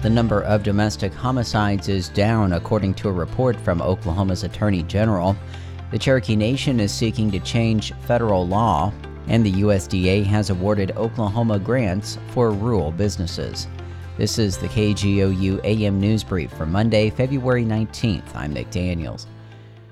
The number of domestic homicides is down, according to a report from Oklahoma's Attorney General. The Cherokee Nation is seeking to change federal law, and the USDA has awarded Oklahoma grants for rural businesses. This is the KGOU AM News Brief for Monday, February 19th. I'm Nick Daniels.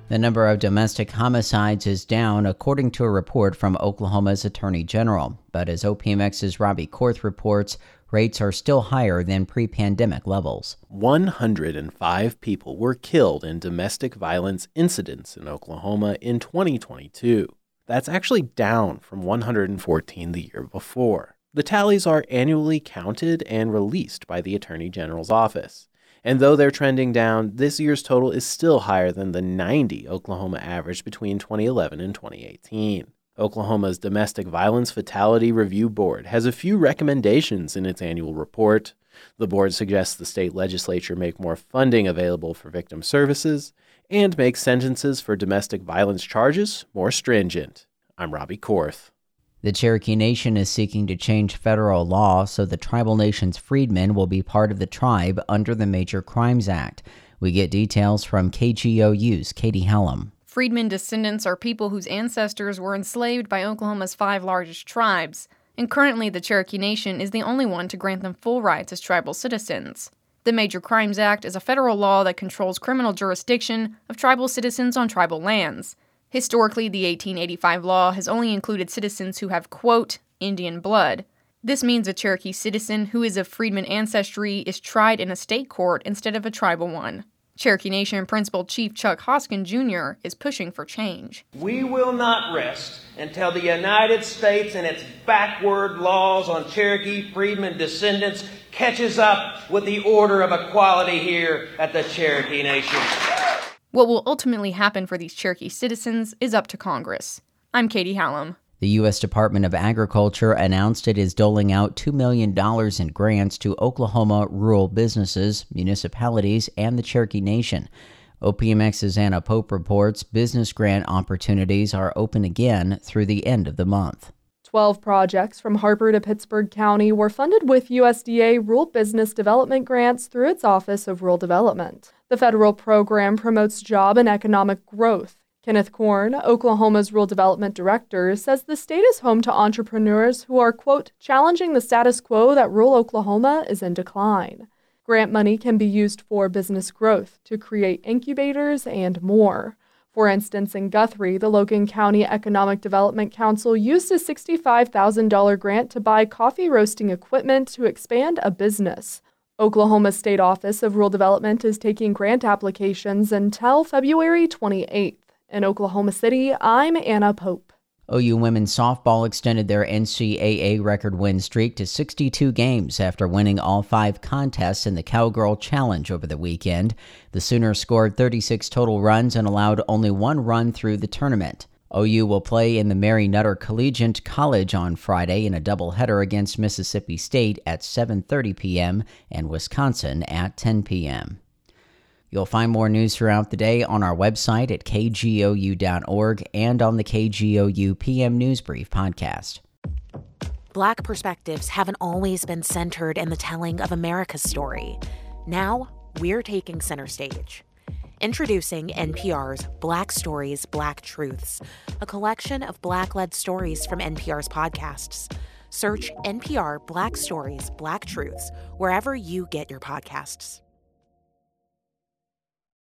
The number of domestic homicides is down, according to a report from Oklahoma's Attorney General. But as OPMX's Robbie Korth reports, rates are still higher than pre pandemic levels. 105 people were killed in domestic violence incidents in Oklahoma in 2022. That's actually down from 114 the year before. The tallies are annually counted and released by the Attorney General's office. And though they're trending down, this year's total is still higher than the 90 Oklahoma average between 2011 and 2018. Oklahoma's Domestic Violence Fatality Review Board has a few recommendations in its annual report. The board suggests the state legislature make more funding available for victim services and make sentences for domestic violence charges more stringent. I'm Robbie Korth. The Cherokee Nation is seeking to change federal law so the tribal nation's freedmen will be part of the tribe under the Major Crimes Act. We get details from KGOU's Katie Hallam. Freedmen descendants are people whose ancestors were enslaved by Oklahoma's five largest tribes, and currently the Cherokee Nation is the only one to grant them full rights as tribal citizens. The Major Crimes Act is a federal law that controls criminal jurisdiction of tribal citizens on tribal lands. Historically, the 1885 law has only included citizens who have, quote, Indian blood. This means a Cherokee citizen who is of freedman ancestry is tried in a state court instead of a tribal one. Cherokee Nation Principal Chief Chuck Hoskin Jr. is pushing for change. We will not rest until the United States and its backward laws on Cherokee freedmen descendants catches up with the order of equality here at the Cherokee Nation. What will ultimately happen for these Cherokee citizens is up to Congress. I'm Katie Hallam. The U.S. Department of Agriculture announced it is doling out $2 million in grants to Oklahoma rural businesses, municipalities, and the Cherokee Nation. OPMX's Anna Pope reports business grant opportunities are open again through the end of the month. 12 projects from Harper to Pittsburg County were funded with USDA Rural Business Development grants through its Office of Rural Development. The federal program promotes job and economic growth. Kenneth Corn, Oklahoma's Rural Development Director, says the state is home to entrepreneurs who are, quote, challenging the status quo that rural Oklahoma is in decline. Grant money can be used for business growth, to create incubators, and more. For instance, in Guthrie, the Logan County Economic Development Council used a $65,000 grant to buy coffee roasting equipment to expand a business. Oklahoma State Office of Rural Development is taking grant applications until February 28th. In Oklahoma City, I'm Anna Pope. OU women's softball extended their NCAA record win streak to 62 games after winning all five contests in the Cowgirl Challenge over the weekend. The Sooners scored 36 total runs and allowed only one run through the tournament. OU will play in the Mary Nutter Collegiate Classic on Friday in a doubleheader against Mississippi State at 7:30 p.m. and Wisconsin at 10 p.m. You'll find more news throughout the day on our website at kgou.org and on the KGOU PM News Brief podcast. Black perspectives haven't always been centered in the telling of America's story. Now, we're taking center stage. Introducing NPR's Black Stories, Black Truths, a collection of Black led stories from NPR's podcasts. Search NPR Black Stories, Black Truths wherever you get your podcasts.